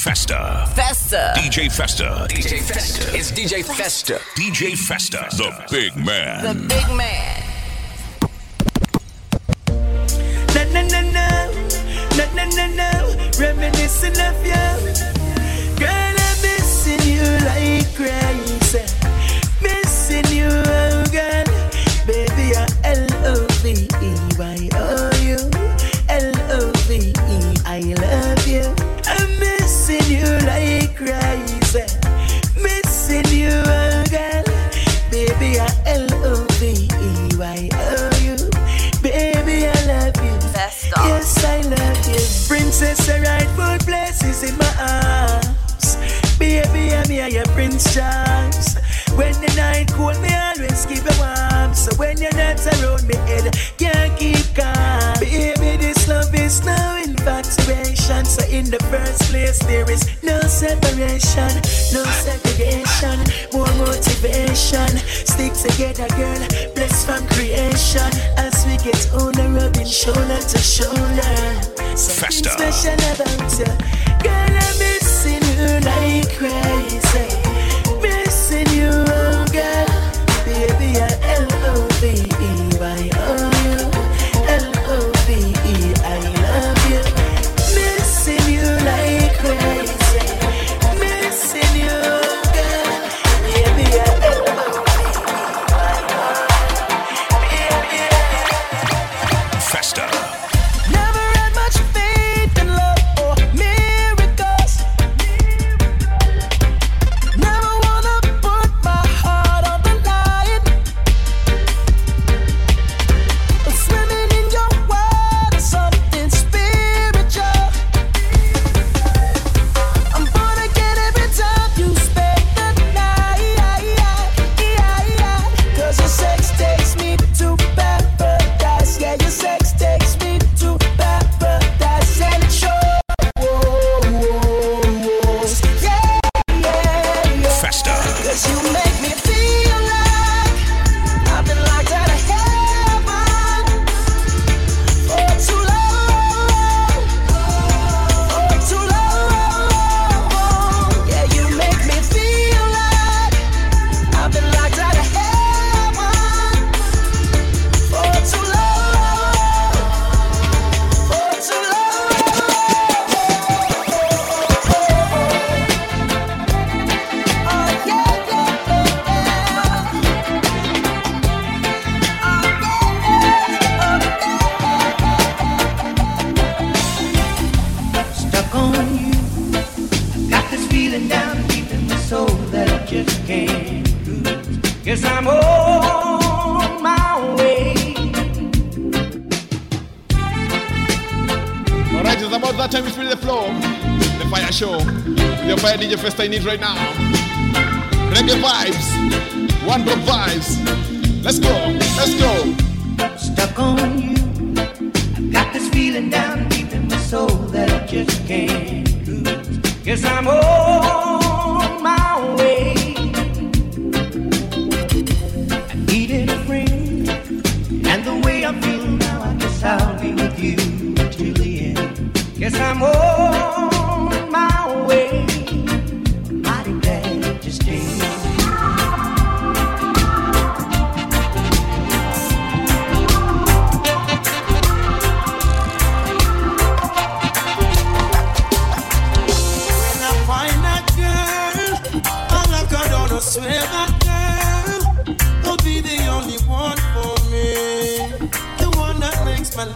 Festa. Festa. DJ Festa. DJ Festa. It's DJ Festa. DJ Festa. The big man. The big man. Na na na na, na na na na, reminiscing of you. Girl, I'm missing you like crazy. Princess, the rightful place is in my arms. Baby, I'm here, your Prince Charles. When the night cold, me always keep you warm. So when you're not around me, head can't keep calm. Baby, this love is no infatuation. So in the first place, there is no separation, no segregation, more motivation. Stick together, girl, blessed from creation. As we get older, rubbing shoulder to shoulder. Festa. special about you, girl. I'm missing you like crazy. Festa right now.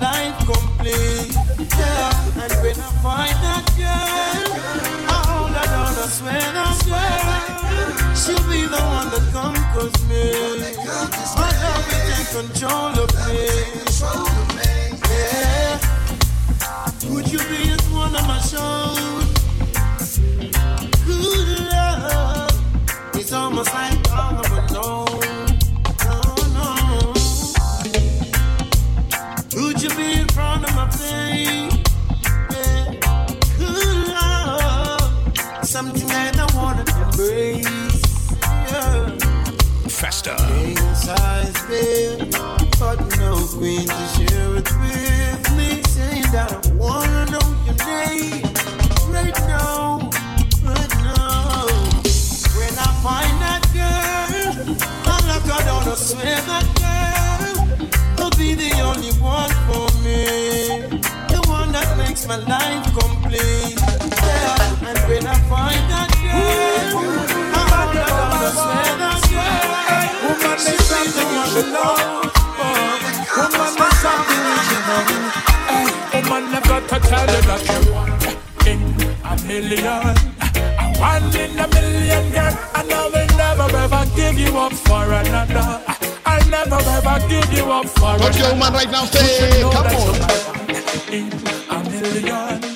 Life complete. Yeah, and when I find that girl, I hold her down, I swear that girl, she'll be the one that conquers me. My love will take control of me. Yeah. Would you be as one of my shows? Good love is almost like of alone. something that I wanna embrace. Yeah. Size but no queen to share it with me. Saying that I wanna know your name right now, right now. When I find that girl, I'm swear that girl will be the only one for me, the one that makes my life complete. Yeah, and when I find that girl, I'm gonna swear that girl. Woman is something you should know. Woman is something you should know. Woman, I've got to tell you that you're in a million. One in a million, girl, and I will never ever give you up for another. I'll never ever give you up for Touch your another. woman right now, say, come on. In a million,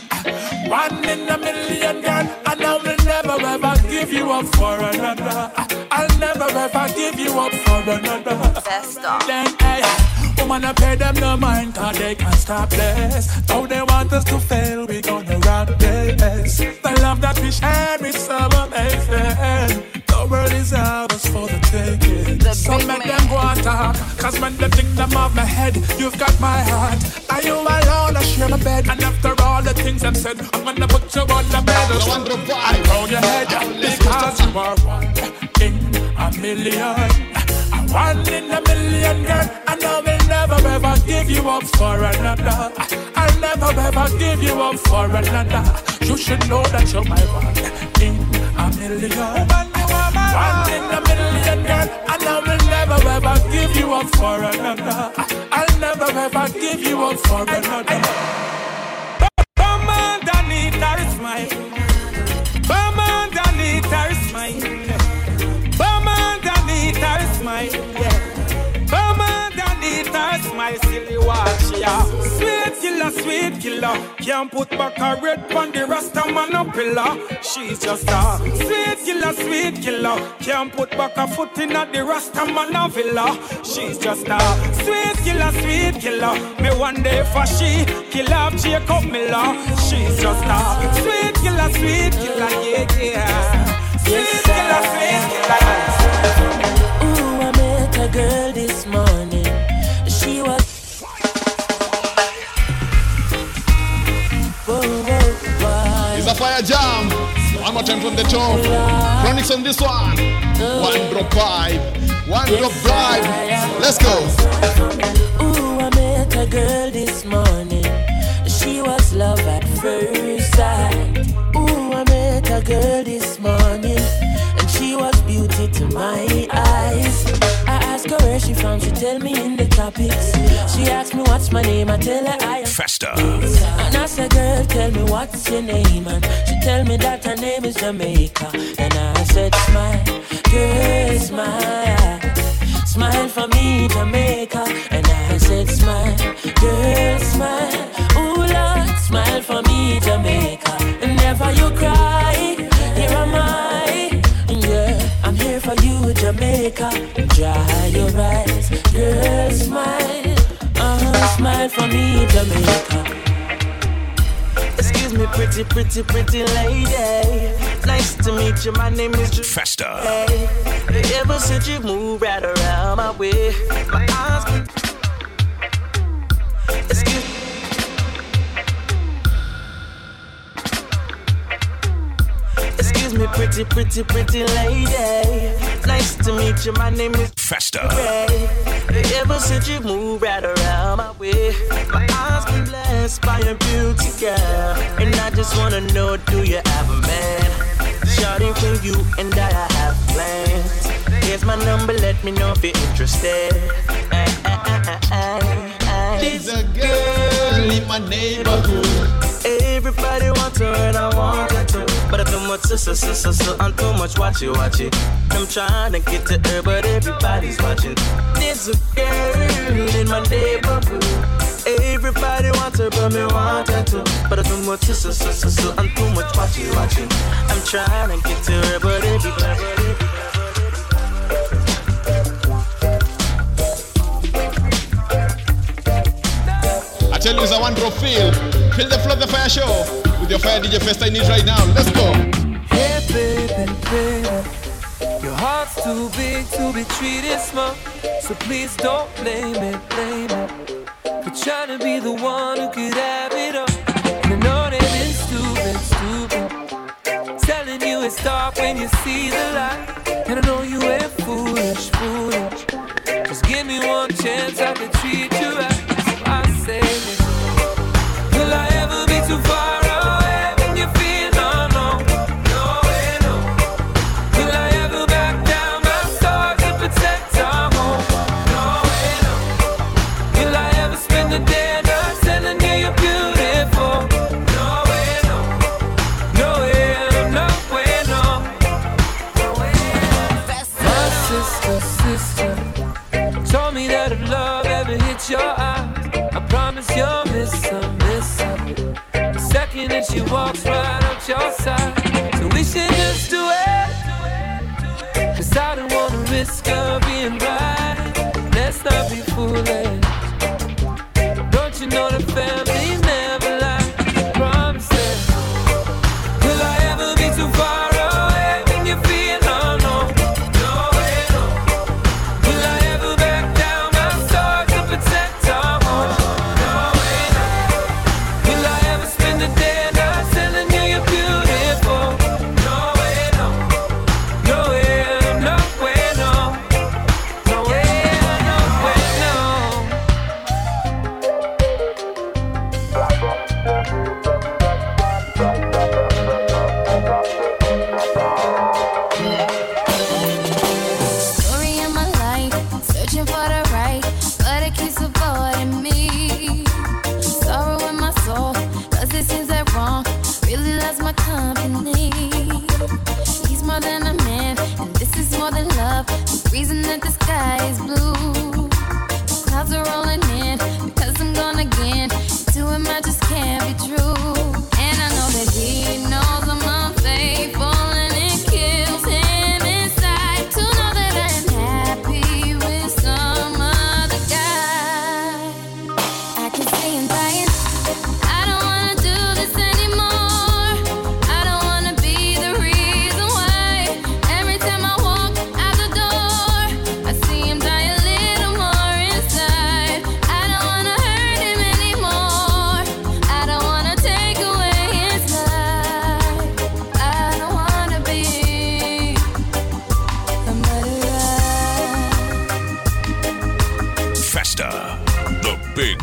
one in a million, girl, and I will never ever give you up for another. I'll never ever give you up for another. Then, hey, woman, I pay them no mind, cause they can't stop this. Though they want us to fail, we gonna rock this. The love that we share is so amazing. The world is the So make them go and talk, cause when they think them off my head, you've got my heart. Are you alone? I share my bed, and after all the things I've said, I'm gonna put you on the bed. The one drop I throw your head because you are one in a million. One in a million, girl, and I will never ever give you up for another. I'll never ever give you up for another. You should know that you're my one in a million. One in a million, girl, I will never ever give you up for another. I'll never ever give you up for another. Come underneath her smile. Come underneath her smile. Come underneath her smile. Yeah. Underneath. Silly watch ya. Sweet killer, sweet killer. Can't put back a red on the rasta man a pillar. She's just a sweet killer, sweet killer. Can't put back a foot in a the rasta man a villa. She's just a sweet killer, sweet killer. Me one day for she kill up Jacob Miller. She's just a sweet killer, sweet killer, yeah, yeah. Sweet killer, sweet killer. Ooh, I met a girl this morning. She was. Whoa, whoa, why? It's a fire jam. One more time from the top. Chronixx on this one. One drop five. One drop five. Let's go. Ooh, I met a girl this morning. She was love at first sight. Ooh, I met a girl this morning. And she was beauty to my eyes. I asked her where she from, she tell me in the topics. She asked me what's my name, I tell her I am. Festa. And I said, girl, tell me what's your name? And she tell me that her name is Jamaica. And I said, smile, girl, smile. Smile for me, Jamaica. And I said, smile, girl, smile. Ooh, Lord, smile for me, Jamaica. And never you cry, Jamaica. Dry your eyes, girl, smile. Uh-huh, smile for me, Jamaica. Excuse me, pretty, pretty, pretty lady. Nice to meet you. My name is. Festa. Hey, ever since you moved right around my way, my eyes. Excuse Excuse me, pretty, pretty, pretty lady. Nice to meet you. My name is. Festa. Hey, ever since you moved right around my way, my eyes been blessed by your beauty, girl. And I just wanna know, do you have a man? Shawty, for you and I, I have plans. Here's my number, let me know if you're interested. There's a girl in my neighborhood. Everybody wants her and I want her too. But I too much so, so, so, so, I'm too much watch it, watch it. I'm trying to get to her, but everybody's watching. There's a girl in my neighborhood. Everybody wants her, but me want her too. But I too much so, so, so, so, I'm too much watch it, watch it. I'm trying to get to her, but everybody. I tell you, it's a drop feel. Feel the flow of the fire show with your fire DJ Festa in it right now. Let's go. Hey, baby, baby. Your heart's too big to be treated small. So please don't blame it, blame it. For trying to be the one who could have it all. And I know that it's stupid, stupid. Telling you it's dark when you see the light. And I know you ain't foolish, foolish. Just give me one chance, I can treat walks right up your side. So we should just do it. Cause I don't wanna risk her being right. Let's not be foolish.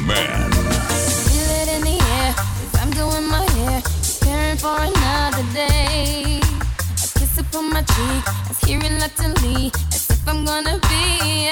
man. Feel it in the air as I'm doing my hair, preparing for another day. A kiss upon my cheek, as he reluctantly, as if I'm gonna be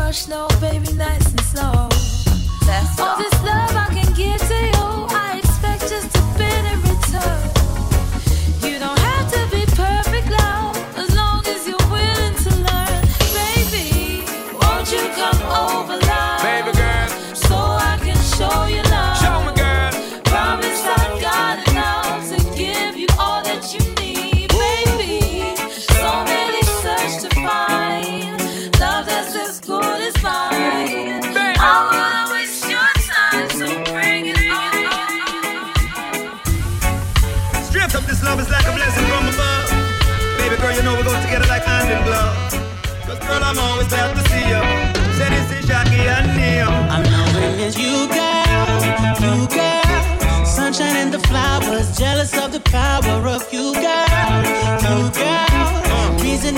rush, no, baby, nice and slow. All this love I can give to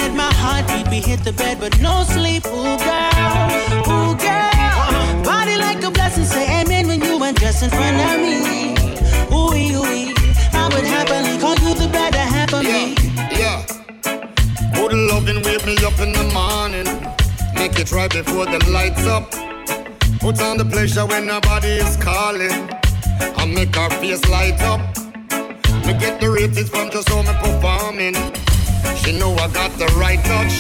that my heartbeat, we hit the bed, but no sleep, ooh, girl, ooh, girl. Body like a blessing, say amen when you undress in front of me. Ooh, ooh, I would happily call you the better half of me. Yeah. Good loving wake me up in the morning. Make it right before the lights up. Put on the pleasure when nobody is calling. I make our face light up. Me get the ratings from just how me performing. She know I got the right touch.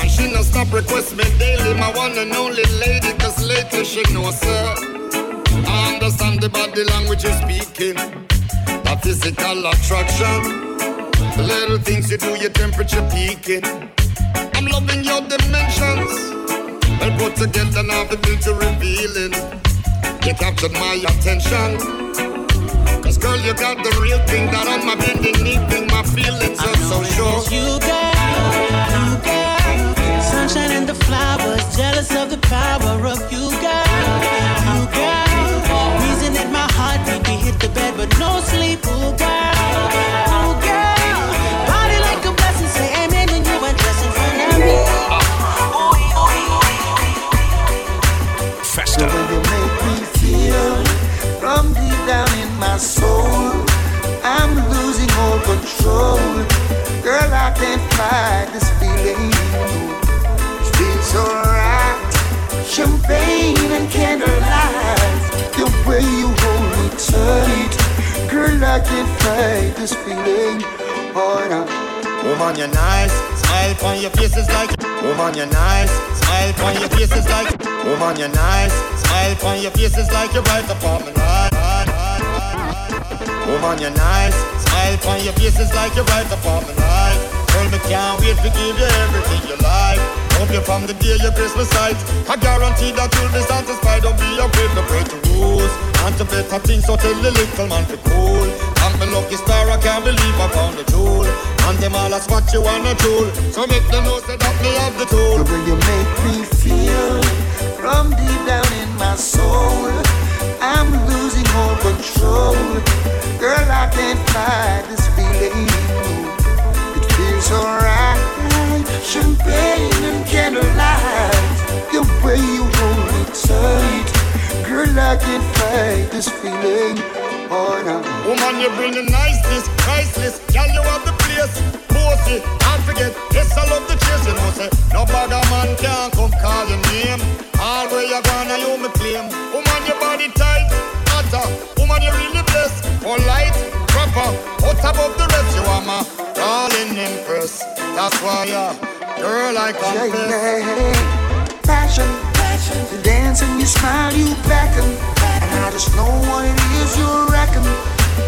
And she no stop request me daily. My one and only lady, cause lately she knows her. I understand the body language you're speaking. The physical attraction. The little things you do, your temperature peaking. I'm loving your dimensions. Well put together now, the beauty revealing. You captured my attention. Girl, you got the real thing that on my bending knee thing. My feelings are so sure. You, girl, you, girl. Sunshine and the flowers, jealous of the power of you, girl, Woman, you're nice. Smile on your face is like. Woman, you're nice. Smile on your face is like. Woman, you're nice. Smile on your face is like you're right upon my line. Woman, oh, you're nice. Smile on your face is like you're right upon my line. Girl, me can't wait to give you everything you like. Hope you from the day you grace my sight. I guarantee that you'll be satisfied. Don't be afraid to break the rules. And to better things, so tell the little man to cool. The lucky star, I can't believe I found the jewel. And them all ask what you wanna tool. So make them know say that me have the tool. The way you make me feel from deep down in my soul. I'm losing all control. Girl, I can't fight this feeling. It feels alright. Champagne and candlelight. The way you hold me tight. Girl, I can't fight this feeling. Oh, no. Woman, you bring the niceness, priceless. Girl, you have the place. Bossy, can't forget. Yes, I love the chase. You know, say, no bagger man can come call your name. All where you gonna, you me claim. Woman, your body tight, hotter. Woman, you really blessed. Polite, proper, out above the rest. You are my darling empress. That's why, yeah, girl, I confess. Yeah, passion, passion. You dance and you smile, you beckon. I just know what it is you're reckon.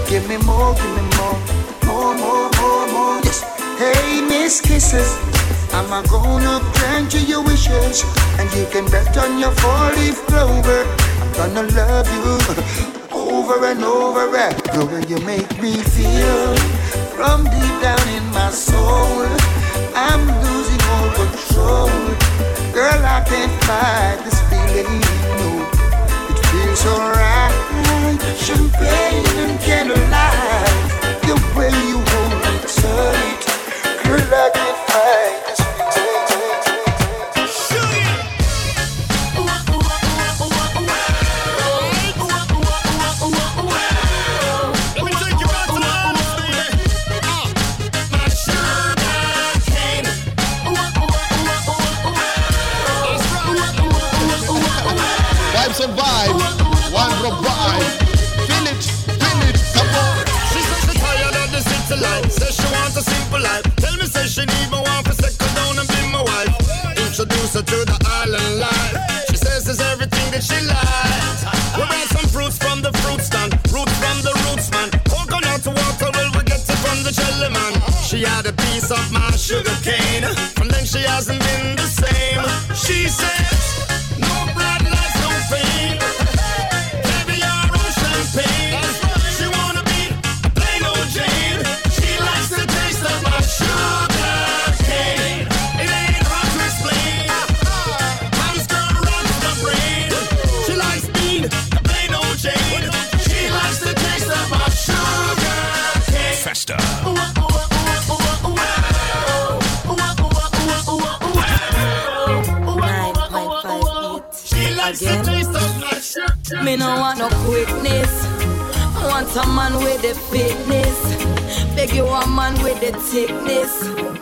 Give me more, give me more, more, more, more, more. Yes. Hey, Miss Kisses. I'm a up grant you your wishes. And you can bet on your four leaf clover. I'm gonna love you over and over. And the you make me feel from deep down in my soul. I'm losing all control. Girl, I can't fight this feeling. No, it feels so right. Champagne and candlelight. The way you hold me tight, girl, I can fight A piece of my sugar cane. From then she hasn't been the same. She says, Me no want no quickness. I want a man with the fitness. Beg you a man with the thickness.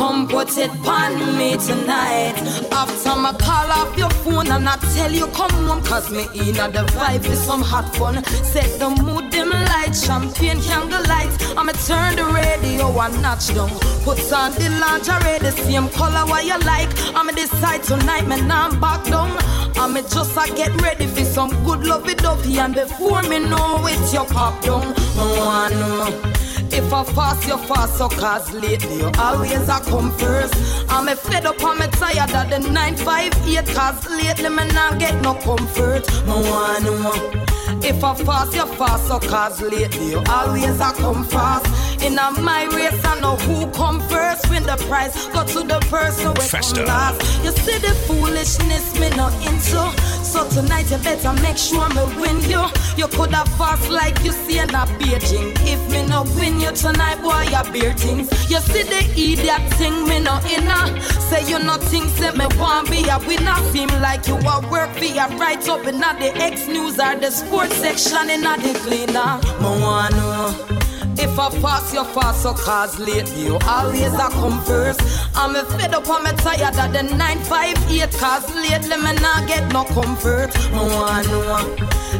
Come put it on me tonight. After my call off your phone and I tell you come home, cause me in the vibe with some hot fun. Set the mood, dim light, champagne candle lights. I'ma turn the radio and notch down. Put on the lingerie, the same color what you like. I'ma decide tonight, man, I'm back down. I'ma just a get ready for some good lovey dovey. And before me know it, you pop down. I know. If I fast, you fast, so cause lately you always I come first. I'm a fed up, I'm a tired of the 958, cause lately me not get no comfort. Me want know. If I fast, you fast, so cause lately you always a come fast. In a my race, I know who come first. Win the prize, go to the person with Festa. come last. You see the foolishness me not into. So tonight you better make sure me win you. You could have fast like you see in a Beijing. If me no win you tonight, boy, you beer things. You see the idiot thing me no inna. Say you no think say me want be a winner. Seem like you a work for ya right up in the X news or the sports section in the Gleaner. Want. If I pass, you fast, so cause lately you always a come first. I'm a fed up, I'm a tired of the 958, cause lately me not get no comfort. Me want know.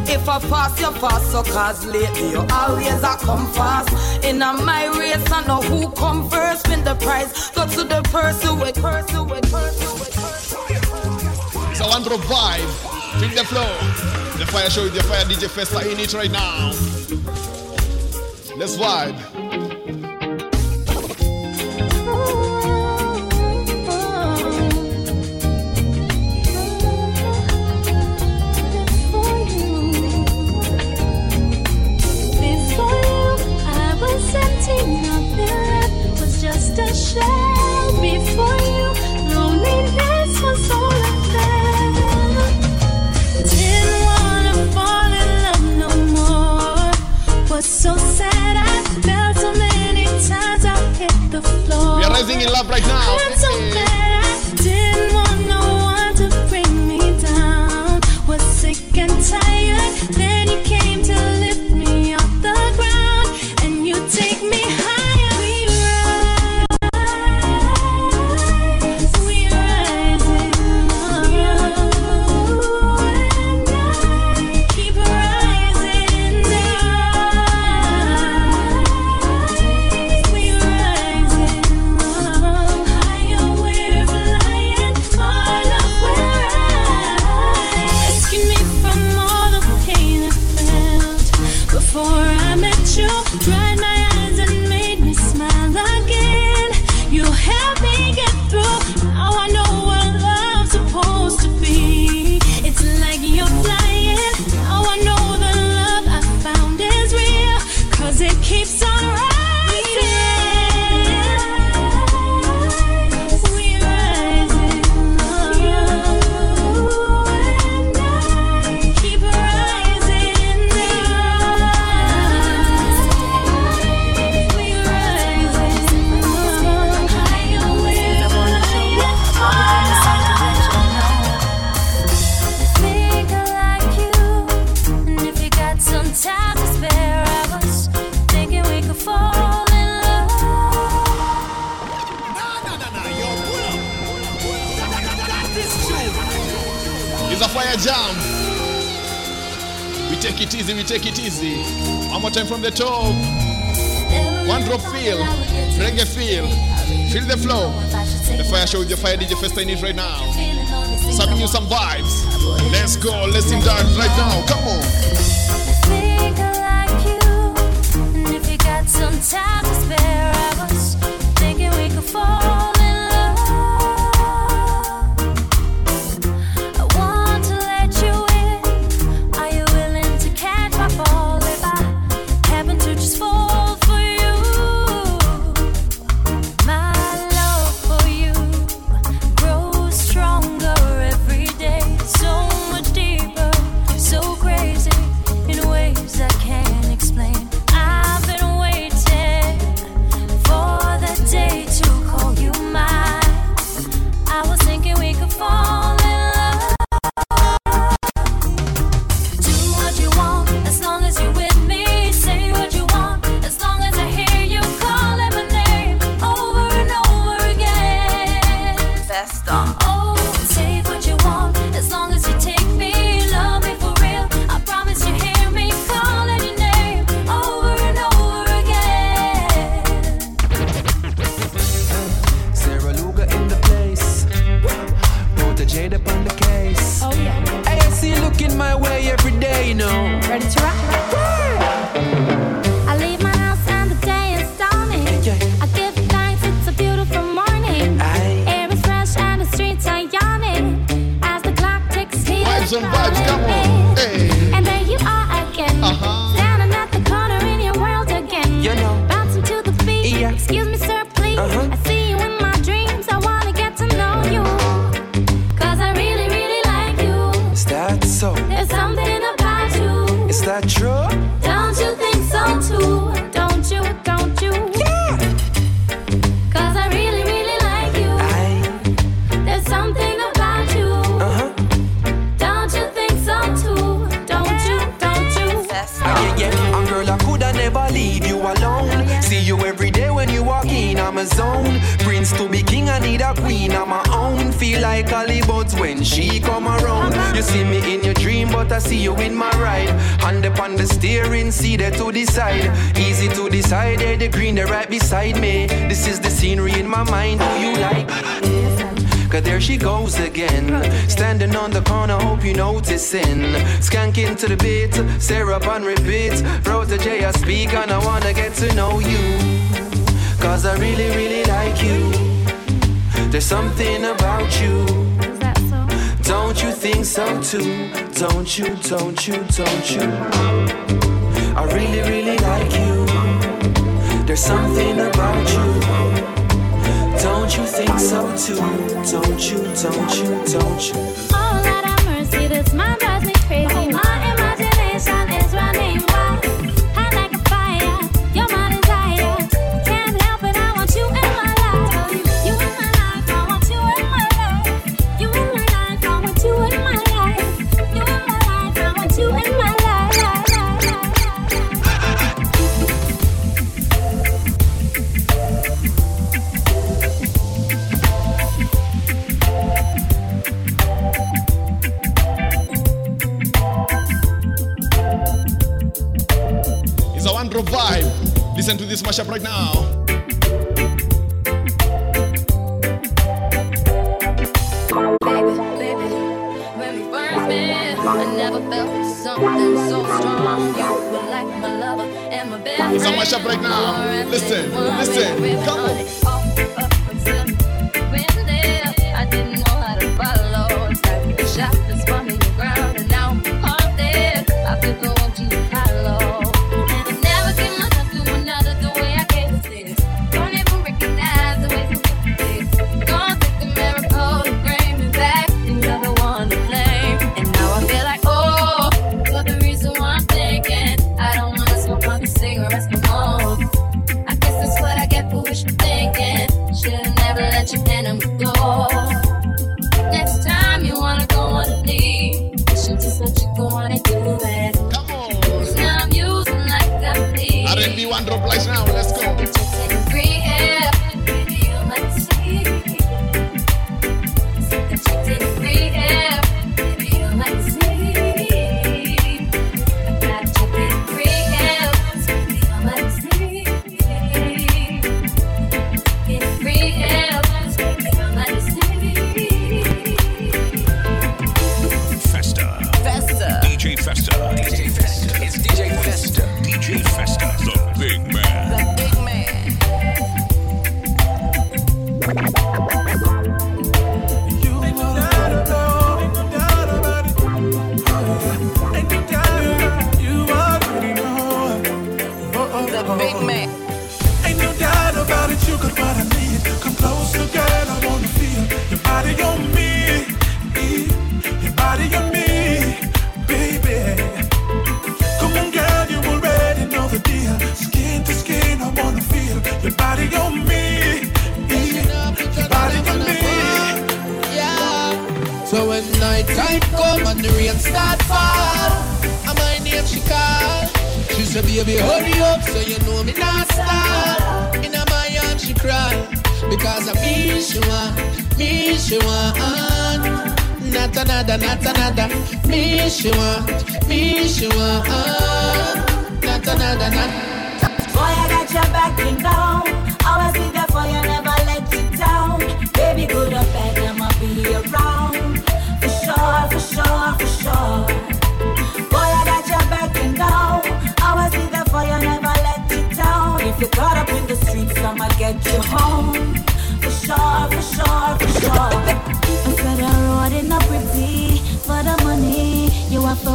If I pass, you fast, so cause lately you always a come fast. In a my race, I know who come first. Win the prize, go to the person with person with person with person. It's a one drop vibe. Feel the flow. The fire show with the fire DJ Festa in it right now. Let's vibe. Before you, I was empty, nothing left was just a shell. Before you, they need right now You see me in your dream, but I see you in my ride. Hand upon the steering, see there to decide. Easy to decide, there the green, they right beside me. This is the scenery in my mind. Do you like me? Cause there she goes again. Standing on the corner, hope you noticing. Skanking to the beat, syrup on repeat. Bro, the J, I speak, and I wanna get to know you. Cause I really, really like you. There's something about you don't you think so too? Don't you, don't you, don't you? I really, really like you. There's something about you. Don't you think so too? Don't you, don't you, don't you? Listen to this mashup right now. Something so strong. You were like my lover and my best. It's right now. Listen, listen.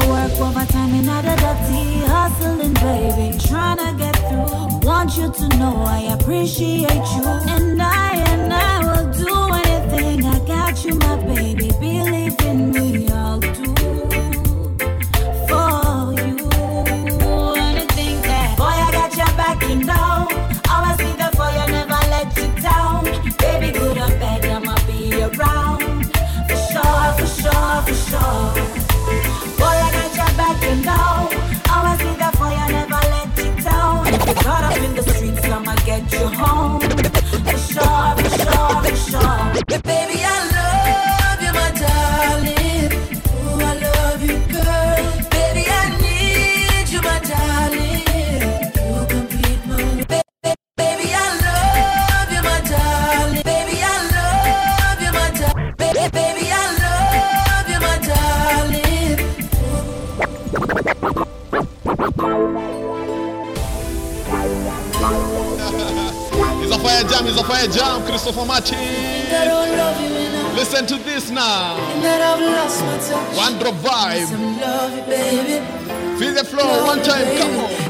work overtime and out of dirty hustling, baby. Trying to get through. Want you to know I appreciate you. And I and I will do anything. I got you, my baby. Believe in me. you home. Fire Jam, Christopher Martin. Listen to this now. One drop vibe. Feel the flow one time, come on.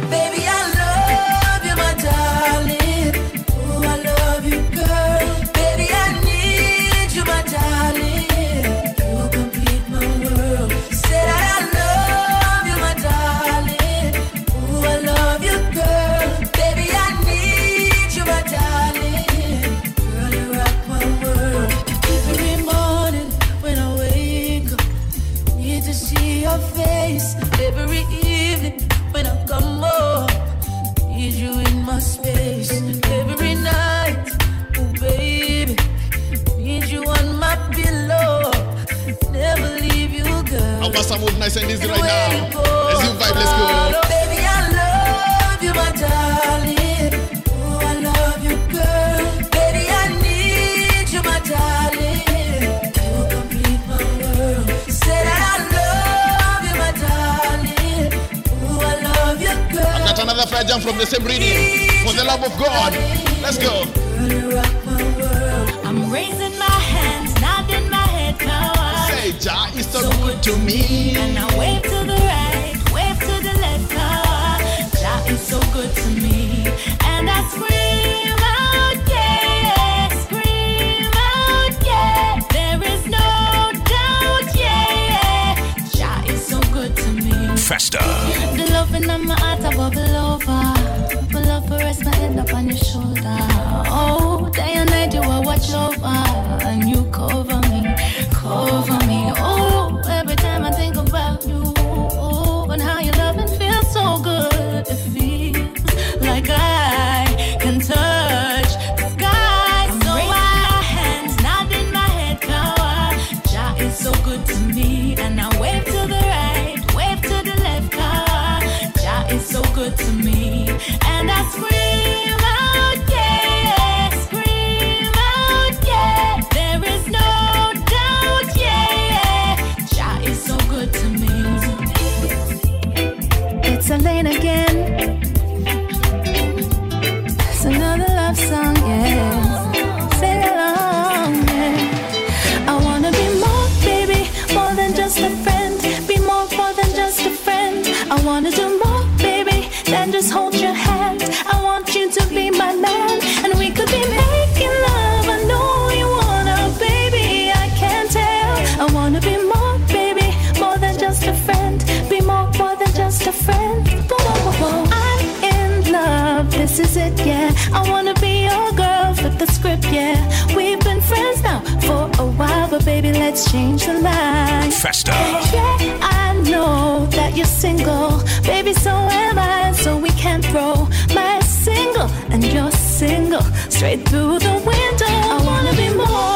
move nice and easy right now. Let's do vibe, let's go. Oh, baby, I love you, my darling. Oh, I love you, girl. Baby, I need you, my darling. You complete my world. I love you, my darling. Oh, I love you, girl. I got another fire jump from the same reading. For the love of God. Let's go. I'm raising my hands, nodding my head now. Say, Jah so good to me. And I wave to the right, wave to the left. Oh, Jah is so good to me. And I scream out, yeah, scream out, yeah. There is no doubt, yeah. Jah is so good to me. Festa. The love in my heart, I bubble over. Pull up, rest my head up on your shoulder. Oh, day and night you are watch over. This is it, yeah. I wanna be your girl. Flip the script, yeah. We've been friends now for a while, but baby, let's change the line. Festa. Yeah, I know that you're single, baby. So am I. So we can throw my single and your single straight through the window. I wanna be more, more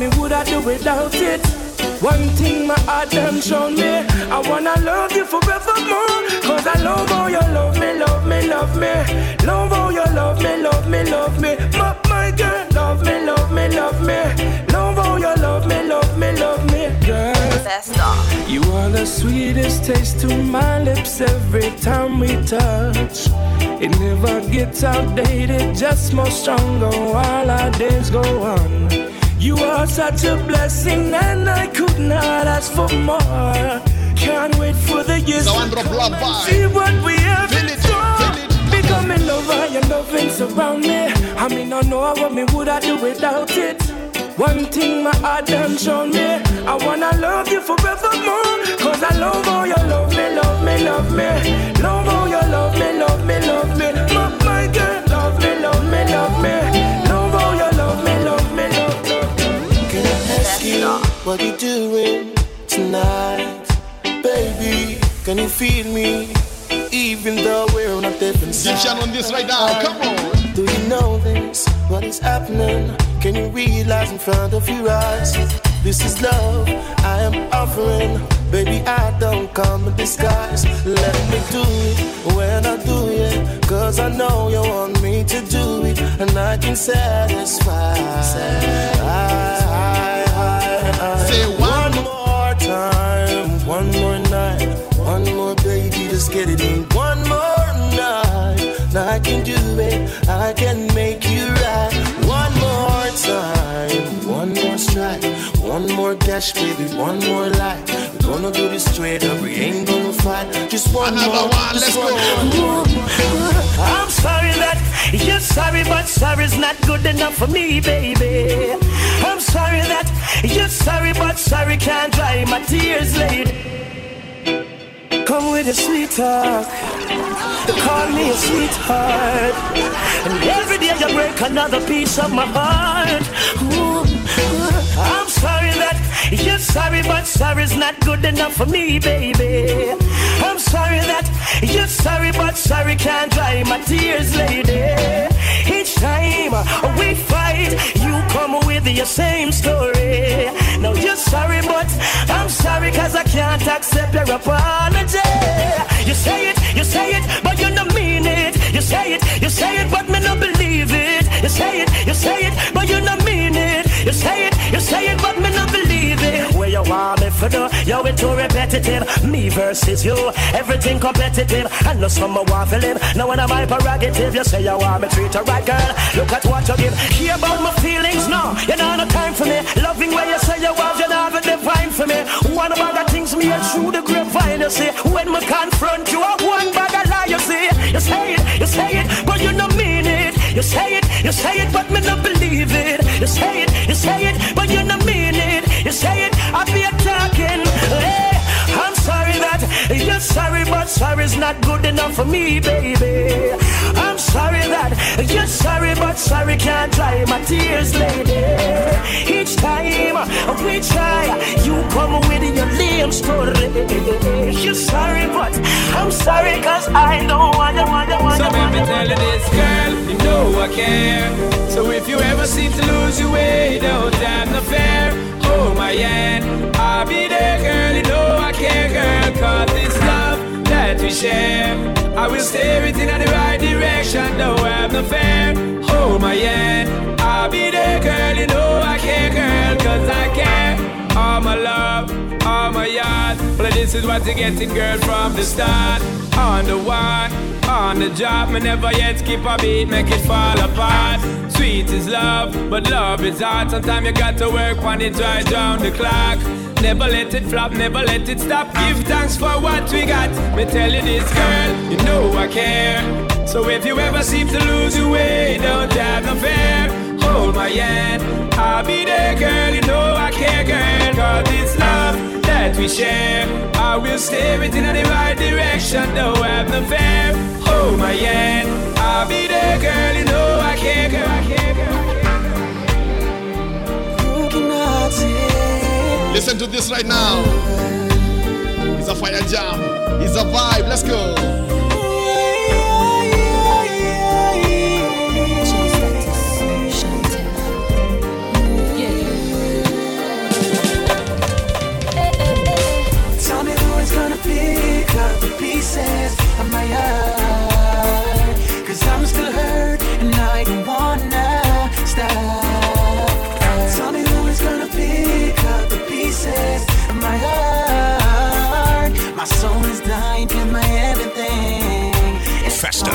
me would I do without it. One thing my heart done shown me. I wanna love you forevermore. Cause I love how you love me, love me, love me. Love how you love me, love me, love me. My, my girl, love me, love me, love me. Love how you love me, love me, love me, girl. You are the sweetest taste to my lips every time we touch. It never gets outdated, just more stronger while our days go on. You are such a blessing, and I could not ask for more. Can't wait for the years So to come and see what we have in store. Becoming lover, your loving surround me. I mean, I know what me would I do without it. One thing my heart done shown me. I wanna love you forevermore. Cause I love how you love me, love me, love me. Love how you love me, love me, love me. What you doing tonight? Baby, can you feel me? Even though we're on a different side. Egyptian on this right now, come on. Do you know this? What is happening? Can you realize in front of your eyes? This is love I am offering. Baby, I don't come in disguise. Let me do it when I do it. Cause I know you want me to do it. And I can satisfy. Say one more time, one more night, one more baby, just get it in. One more night, now I can do it, I can make you right. One more time, one more strike, one more dash, baby, one more life. We're gonna do this straight up, we ain't gonna fight. Just one Another more, one, let's go. go. Sorry, but sorry's not good enough for me, baby. I'm sorry that you're sorry, but sorry can't dry my tears, lady. Come with a sweet talk. Call me a sweetheart. And every day you break another piece of my heart. Ooh, sorry that you're sorry, but sorry's not good enough for me, baby. I'm sorry that you're sorry, but sorry can't dry my tears, lady. Each time we fight, you come with your same story. Now you're sorry, but I'm sorry, cause I can't accept your apology. You say it, you say it, but you don't mean it. You say it, you say it, but me not believe it. You say it, you say it, but you don't mean it. You say it say it, but me not believe it. Where you want me for do? Yo, it too repetitive. Me versus you, everything competitive. Some want to live. Now when I'm my prerogative, you say you want me treat her right, girl. Look at what you give. Hear about my feelings, no. You don't no time for me. Loving where you say you want, you don't have a divine for me. One bag of things me and through the grapevine, you see. When me confront you, I one bag of lie, you see. You say it, you say it, but you don't mean it. You say it, you say it, but me not believe it. You say it, you say it, but you don't mean it. You say it, I be talking. Sorry, but sorry's not good enough for me, baby. I'm sorry that you're sorry, but sorry can't dry my tears, lady. Each time we try, you come with your lame story. You're sorry, but I'm sorry, cause I don't want to, want So me tell you this, girl, you know I care. So if you ever seem to lose your way, don't have no fear. Hold oh, my hand, I'll be there, girl. You know I care, girl. That we share, I will steer it in the right direction. Don't have no fear. Hold my hand, I'll be there, girl. You know I care, girl. Cause I care. All my love, all my yard. Well, this is what you're getting, girl, from the start. On the one, on the job, me never yet skip a beat, make it fall apart. Sweet is love, but love is hard. Sometimes you got to work on it right down the clock. Never let it flop, never let it stop. Give thanks for what we got. Me tell you this, girl, you know I care. So if you ever seem to lose your way, don't have no fear. Hold my hand, I'll be there, girl. You know I care, girl. Cause it's love that we share. I will steer it in the right direction, don't have no fear. Hold my hand, I'll be there, girl. You know I care, girl. I care, girl. Listen to this right now. It's a fire jam. It's a vibe. Let's go. Tell me who is gonna pick up the pieces of my heart. My soul is dying and my everything Festa.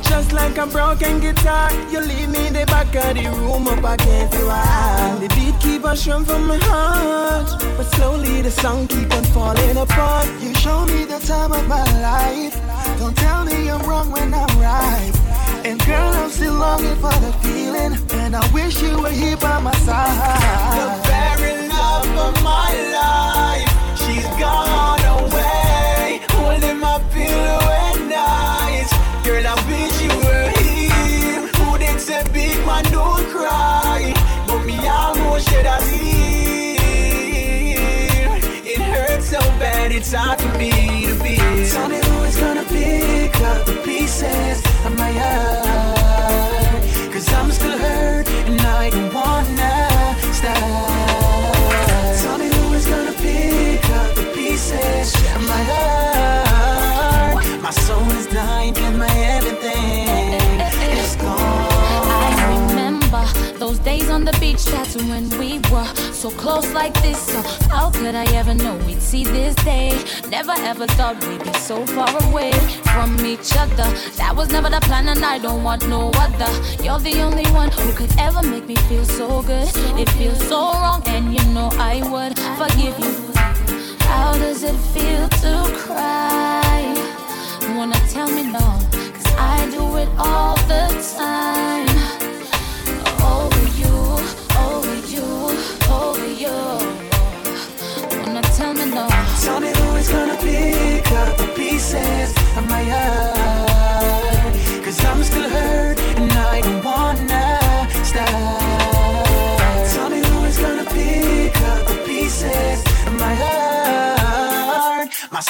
Just like a broken guitar, you leave me in the back of the room up against the wall. The beat keep on strumming from my heart, but slowly the song keep on falling apart. You show me the time of my life. Don't tell me I'm wrong when I'm right. And girl, I'm still longing for the feeling, and I wish you were here by my side. The very love of my life, gone away, holding my pillow at night. Girl, I wish you were here. Who did say big man don't cry? But me almost shed a tear. It hurts so bad, it's hard for me to be. Tell me who is gonna pick up the pieces of my heart. Cause I'm still hurt and I don't wanna stop. The my heart. My soul is dying and my everything is gone. I remember those days on the beach. That's when we were so close like this. So how could I ever know we'd see this day? Never ever thought we'd be so far away from each other. That was never the plan, and I don't want no other. You're the only one who could ever make me feel so good. It feels so wrong, and you know I would forgive you. How does it feel to cry? Wanna tell me no? Cause I do it all the time. Over you, over you, over you. Wanna tell me no? Tell me who is gonna pick up the pieces of my heart.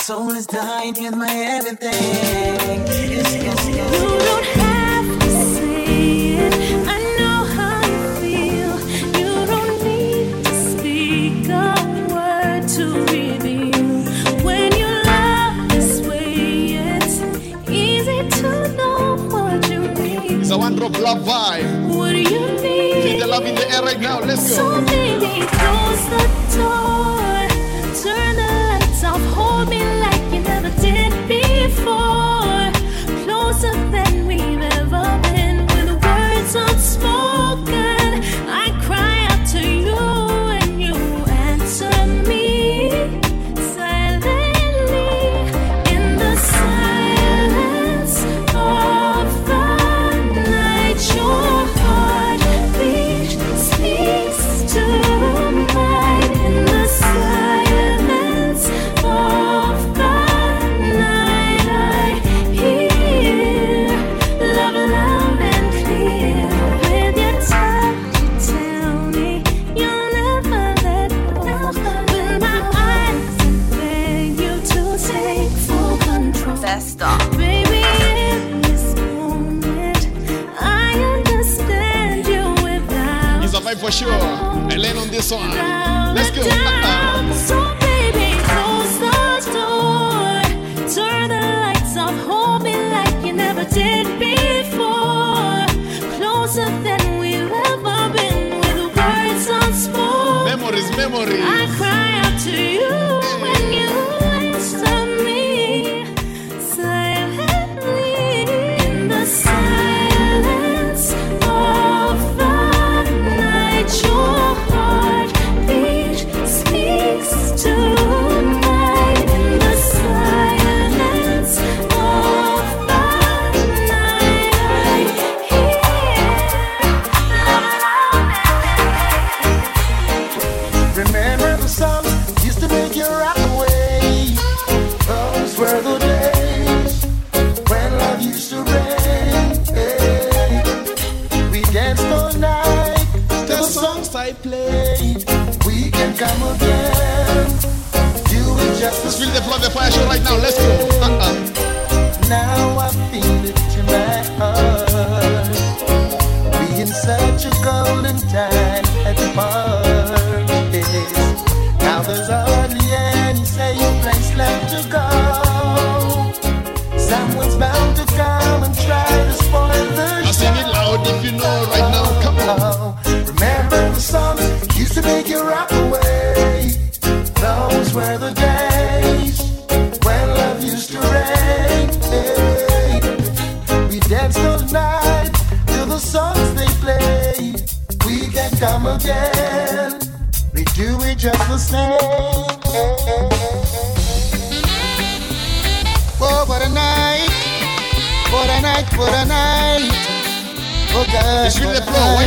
soul is dying, You my everything. Yes, yes, yes. You don't have to say it. I know how you feel. You don't need to speak a word to reveal. When you love this way, it's easy to know what you need. So one drop love vibe. What do you need? Feel the love in the air right now. Let's go. So baby, close the door. Turn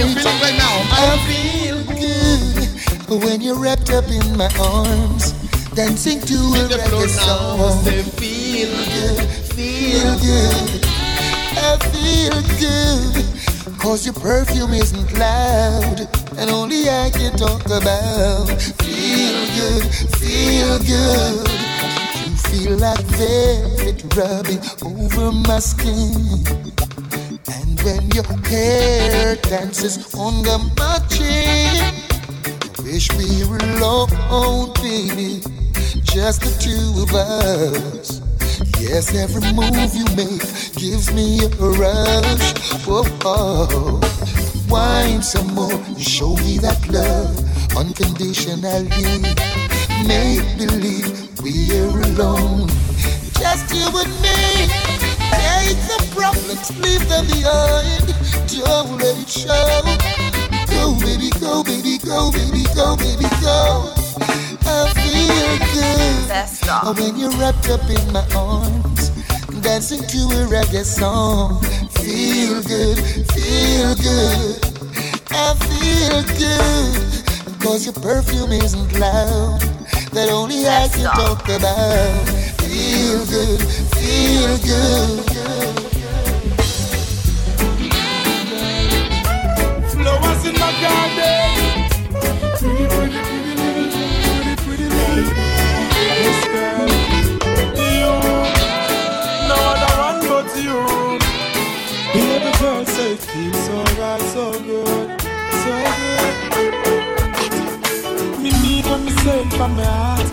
you feeling right now? I feel good when you're wrapped up in my arms, dancing to a reggae song. Say, feel good, feel good. I feel good, cause your perfume isn't loud, and only I can talk about. Feel good, feel good. You feel like velvet rubbing over my skin. Your hair dances on the chin, I wish we were alone, baby, just the two of us. Yes, every move you make gives me a rush. Whoa, oh. Wine some more, show me that love unconditionally. Make believe we're alone, just you and me. Take the problems, leave them behind. Don't let it show. Go, baby, go, baby, go, baby, go, baby, go. I feel good when you're wrapped up in my arms, dancing to a reggae song. Feel good, feel good. I feel good cause your perfume isn't loud. That only I can talk about. Feel good, feel good. Flowers in my garden. Pretty, pretty, pretty. Pretty, pretty girl. You. No other one but you. Girl, feels so good, so good. Me from my heart.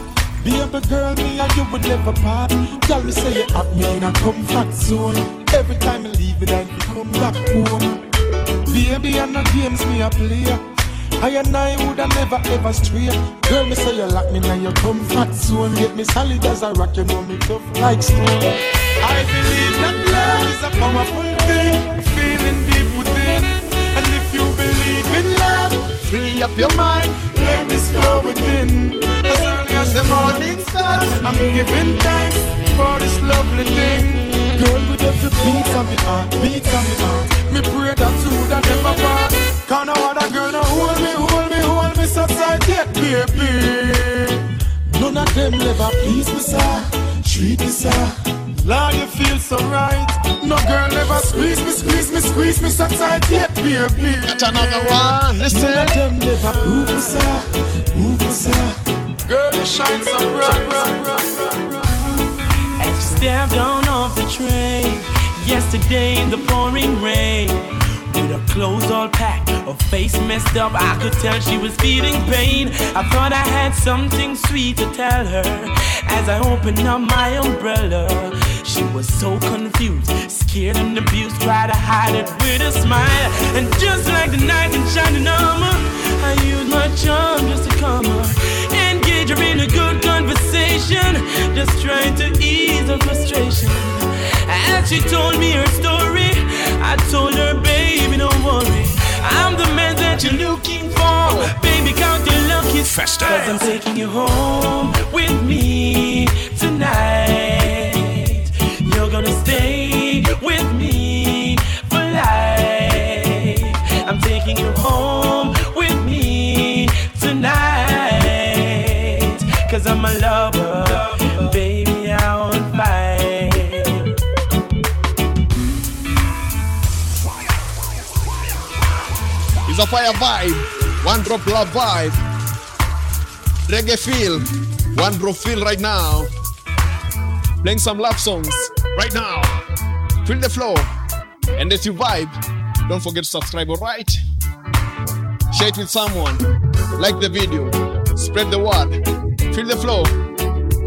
Baby girl, and you would never part. Girl, me say you have me in a comfort zone. Every time I leave it, I come back home. Baby, and the games me a play. I and I woulda never ever stray. Girl, me say you lock me now your comfort zone. Get me solid as a rock, you know me tough like stone. I believe that love is a powerful thing, feeling deep within. And if you believe in love, free up your mind, let this flow within. As early as the morning starts, I'm giving thanks for this lovely thing. Girl, with every beat of me heart, beat of me heart, me pray that you that never part. Can no other girl no hold me, hold me, hold me so tight yet, baby. None of them never please me, sir. Treat me, sir. Lord, you feel so right. No girl never squeeze me, squeeze me, squeeze me so tight yet, baby. That's another one. Listen. None of them never move me, sir. Move me, sir. Girl, you shine so bright. As she stepped on off the train yesterday in the pouring rain. With her clothes all packed, her face messed up, I could tell she was feeling pain. I thought I had something sweet to tell her as I opened up my umbrella. She was so confused, scared and abused, tried to hide it with a smile. And just like the knight in shining armor, I used my charm just to calm her. Engage her in a good conversation, just trying to ease her frustration. As she told me her story, I told her, baby, don't worry. I'm the man that you're looking for. Baby, count your lucky Festa. Cause I'm taking you home with me tonight. I'm a lover. Baby, I won't fight. It's a fire vibe. One drop love vibe. Reggae feel. One drop feel right now. Playing some love songs right now. Feel the flow. And as you vibe, don't forget to subscribe, alright? Share it with someone. Like the video. Spread the word. Feel the flow.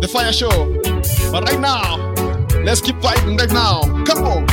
The fire show. But right now, let's keep fighting right now. Come on.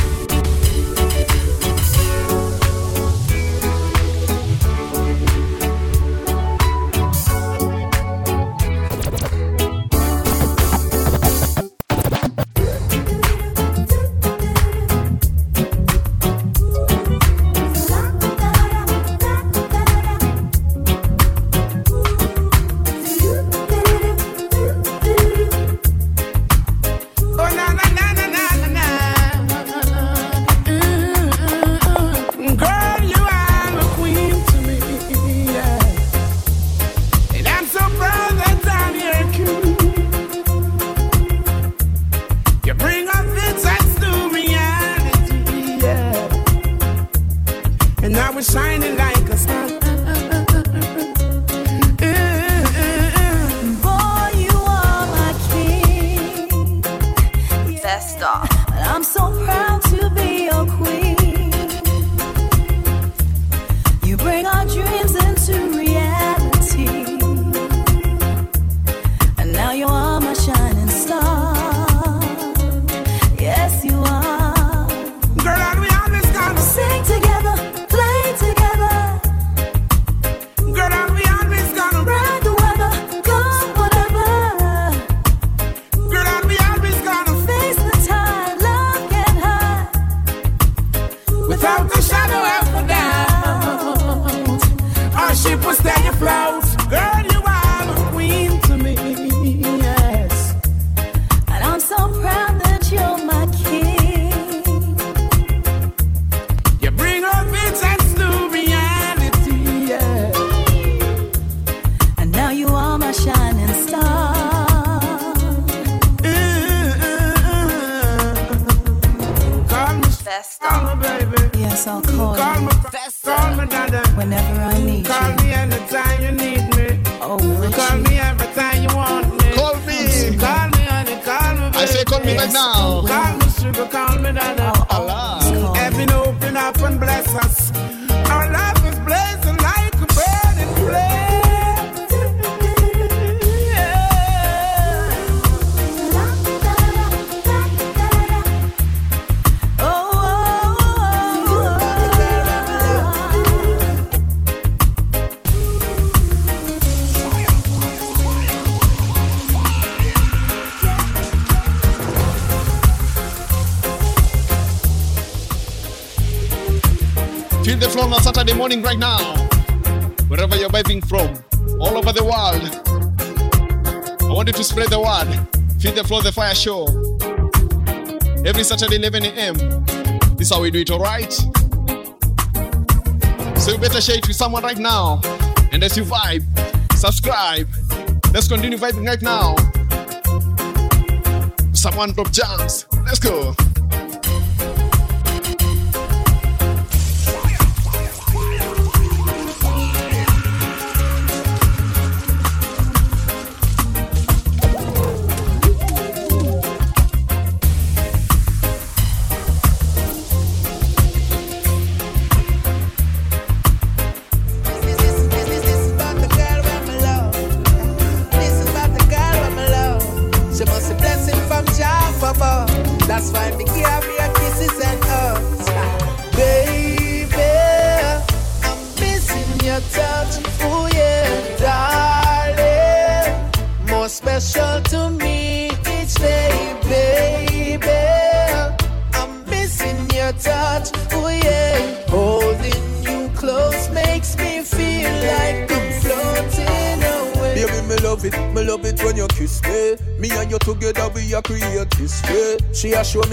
Saturday, 11 a.m. This is how we do it, all right? So you better share it with someone right now. And as you vibe, subscribe. Let's continue vibing right now. Someone drop jumps. Let's go.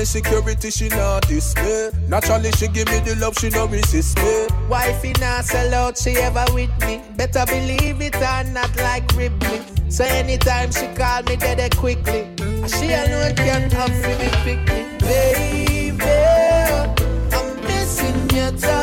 Security, she not display. Naturally, she give me the love, she no resist me. Wifey not sell out, she ever with me. Better believe it or not like Ripley. So anytime she call me, dead quickly. She alone can have me quickly, baby. I'm missing your time.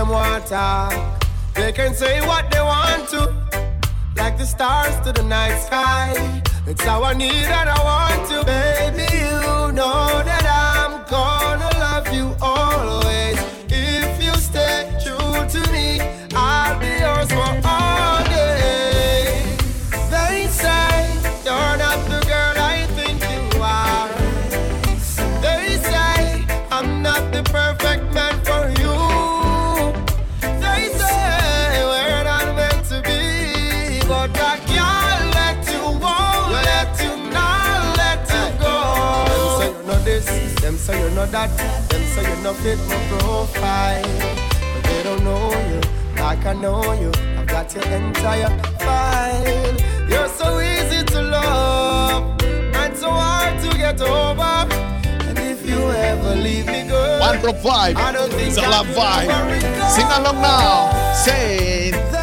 them want talk. They can say what they want to, like the stars to the night sky. It's how I need and I want to, baby. You know that I'm gonna love you always. know that. Them say you no fit my profile, but they don't know you like I know you. I've got your entire file. You're so easy to love and so hard to get over. And if you ever leave me, girl, one from five. It's a love vibe. Sing along now. Say.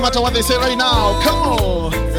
matter what they say right now. Come on.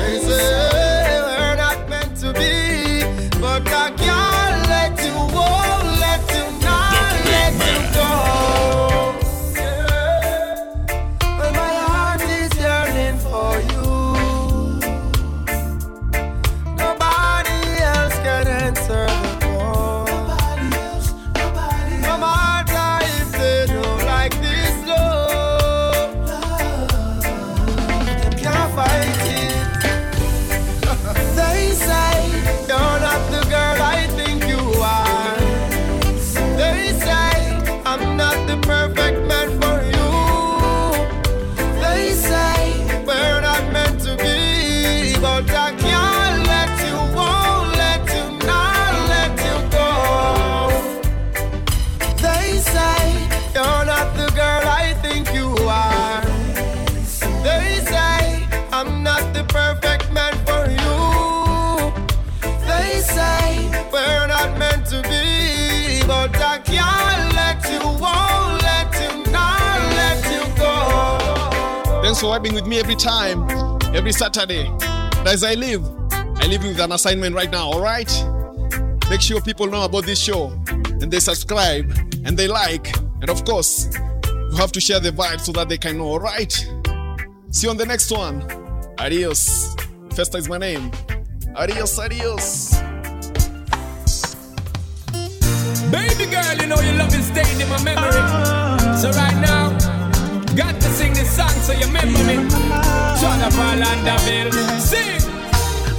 Thanks for vibing with me every time, every Saturday. And as I leave, I leave you with an assignment right now, all right? Make sure people know about this show and they subscribe and they like. And of course, you have to share the vibe so that they can know, all right? See you on the next one. Adios. Festa is my name. Adios, adios. Baby girl, you know your love is staying in my memory. So right now, got to sing this song so you remember me. Fall under Bill. Sing.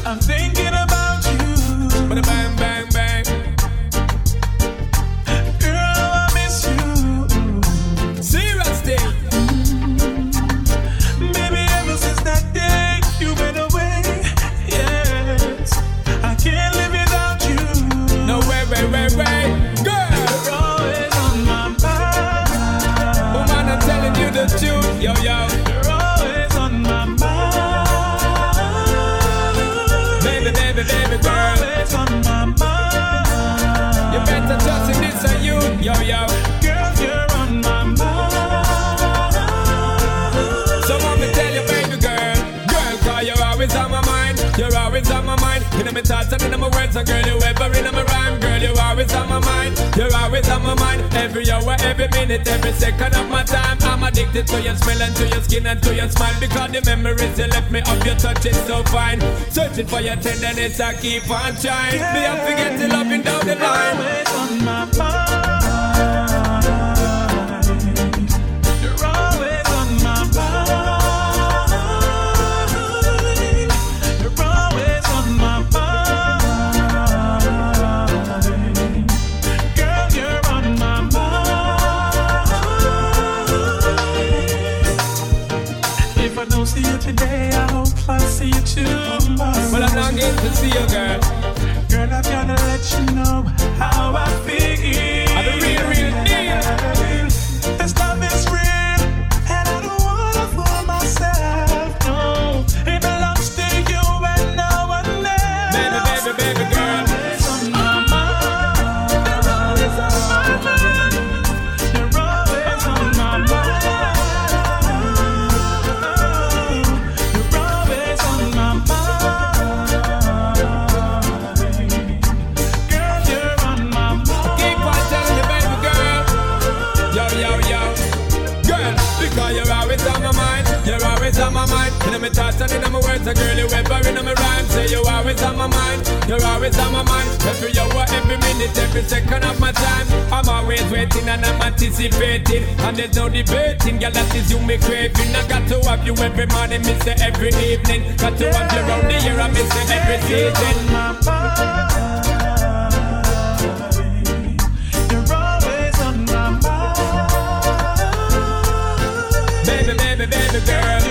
I'm thinking about you. Bada bang, bang, In my thoughts and in my words, and girl, you ever in my rhyme, girl, you're always on my mind. You're always on my mind. Every hour, every minute, every second of my time. I'm addicted to your smell and to your skin and to your smile because the memories you left me of your touch is so fine. Searching for your tenderness, I keep on trying. Me, I forget to loving down the line. Always on my mind. If I don't see you today, I hope I see you tomorrow. Well, I'm longing to see you, girl. Girl, I gotta let you know how I feel. Words, a girl, you ever in my rhyme. Say you're always on my mind. You're always on my mind. Every hour, every minute, every second of my time. I'm always waiting and I'm anticipating. And there's no debating, girl, that is you me craving. I got to have you every morning, miss you every evening. Got to have you around the year, I miss you every season. You're always on my mind. Baby, baby, baby girl.